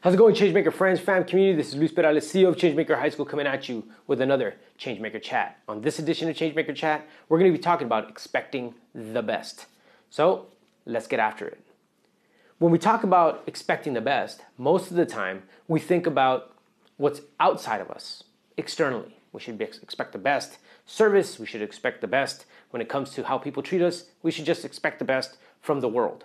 How's it going, Changemaker friends, fam, community? This is Luis Perales, CEO of Changemaker High School, coming at you with another Changemaker Chat. On this edition of Changemaker Chat, we're going to be talking about expecting the best. So let's get after it. When we talk about expecting the best, most of the time we think about what's outside of us, externally. We should expect the best service, we should expect the best when it comes to how people treat us, we should just expect the best from the world.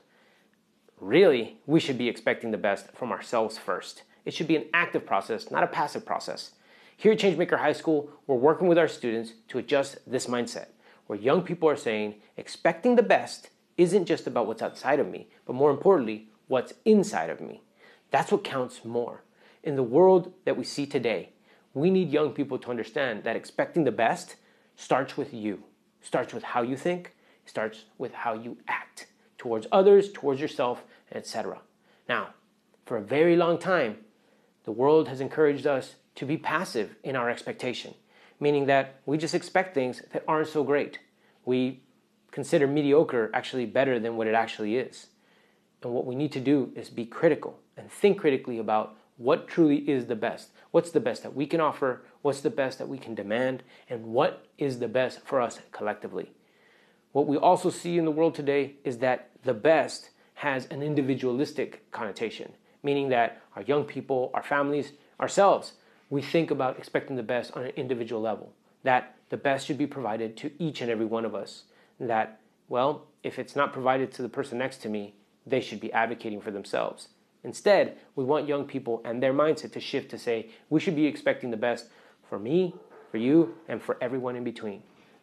Really, we should be expecting the best from ourselves first. It should be an active process, not a passive process. Here at Changemaker High School, we're working with our students to adjust this mindset, where young people are saying expecting the best isn't just about what's outside of me, but more importantly, what's inside of me. That's what counts more. In the world that we see today, we need young people to understand that expecting the best starts with you, starts with how you think, starts with how you act towards others, towards yourself, etc. Now, for a very long time, the world has encouraged us to be passive in our expectation, meaning that we just expect things that aren't so great. We consider mediocre actually better than what it actually is. And what we need to do is be critical and think critically about what truly is the best. What's the best that we can offer? What's the best that we can demand? And what is the best for us collectively? What we also see in the world today is that the best has an individualistic connotation, meaning that our young people, our families, ourselves, we think about expecting the best on an individual level, that the best should be provided to each and every one of us, that, well, if it's not provided to the person next to me, they should be advocating for themselves. Instead, we want young people and their mindset to shift to say, we should be expecting the best for me, for you, and for everyone in between.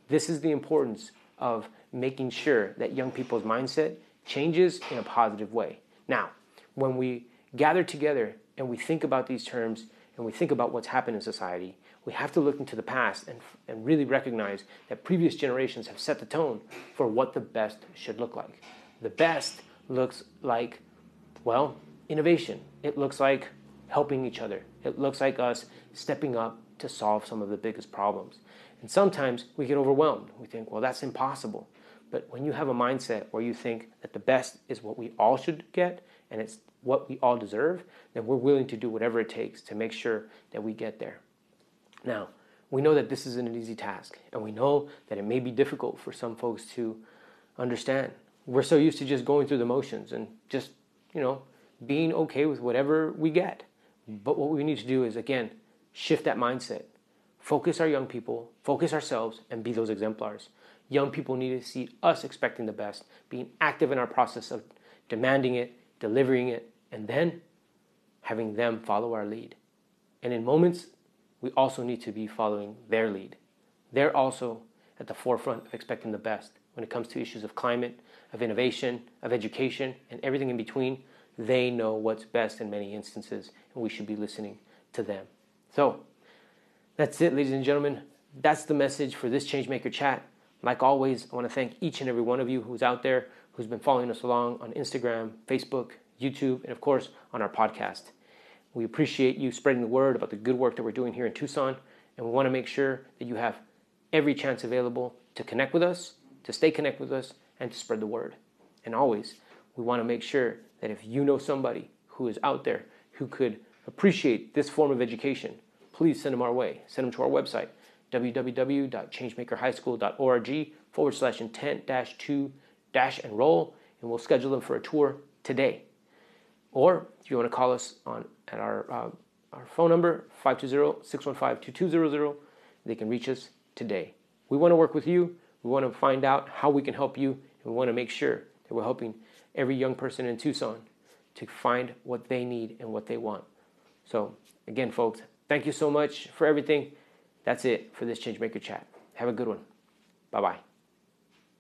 This is the importance of making sure that young people's mindset changes in a positive way. Now, when we gather together and we think about these terms and we think about what's happened in society, we have to look into the past and, and really recognize that previous generations have set the tone for what the best should look like. The best looks like, well, innovation. It looks like helping each other. It looks like us stepping up to solve some of the biggest problems. And sometimes we get overwhelmed. We think, well, that's impossible. But when you have a mindset where you think that the best is what we all should get and it's what we all deserve, then we're willing to do whatever it takes to make sure that we get there. Now, we know that this isn't an easy task, and we know that it may be difficult for some folks to understand. We're so used to just going through the motions and just, you know, being okay with whatever we get. But what we need to do is, again, shift that mindset. Focus our young people, focus ourselves, and be those exemplars. Young people need to see us expecting the best, being active in our process of demanding it, delivering it, and then having them follow our lead. And in moments, we also need to be following their lead. They're also at the forefront of expecting the best when it comes to issues of climate, of innovation, of education, and everything in between. They know what's best in many instances, and we should be listening to them. So, that's it, ladies and gentlemen. That's the message for this Changemaker chat. Like always, I want to thank each and every one of you who's out there, who's been following us along on Instagram, Facebook, YouTube, and of course on our podcast. We appreciate you spreading the word about the good work that we're doing here in Tucson, and we want to make sure that you have every chance available to connect with us, to stay connected with us, and to spread the word. And always, we want to make sure that if you know somebody who is out there who could appreciate this form of education, please send them our way. Send them to our website, www.changemakerhighschool.org forward slash intent dash to dash enroll, and we'll schedule them for a tour today. Or if you want to call us on at our, uh, our phone number, 520-615-2200, they can reach us today. We want to work with you. We want to find out how we can help you, and we want to make sure that we're helping every young person in Tucson to find what they need and what they want. So, again, folks, thank you so much for everything. That's it for this Changemaker chat. Have a good one. Bye bye.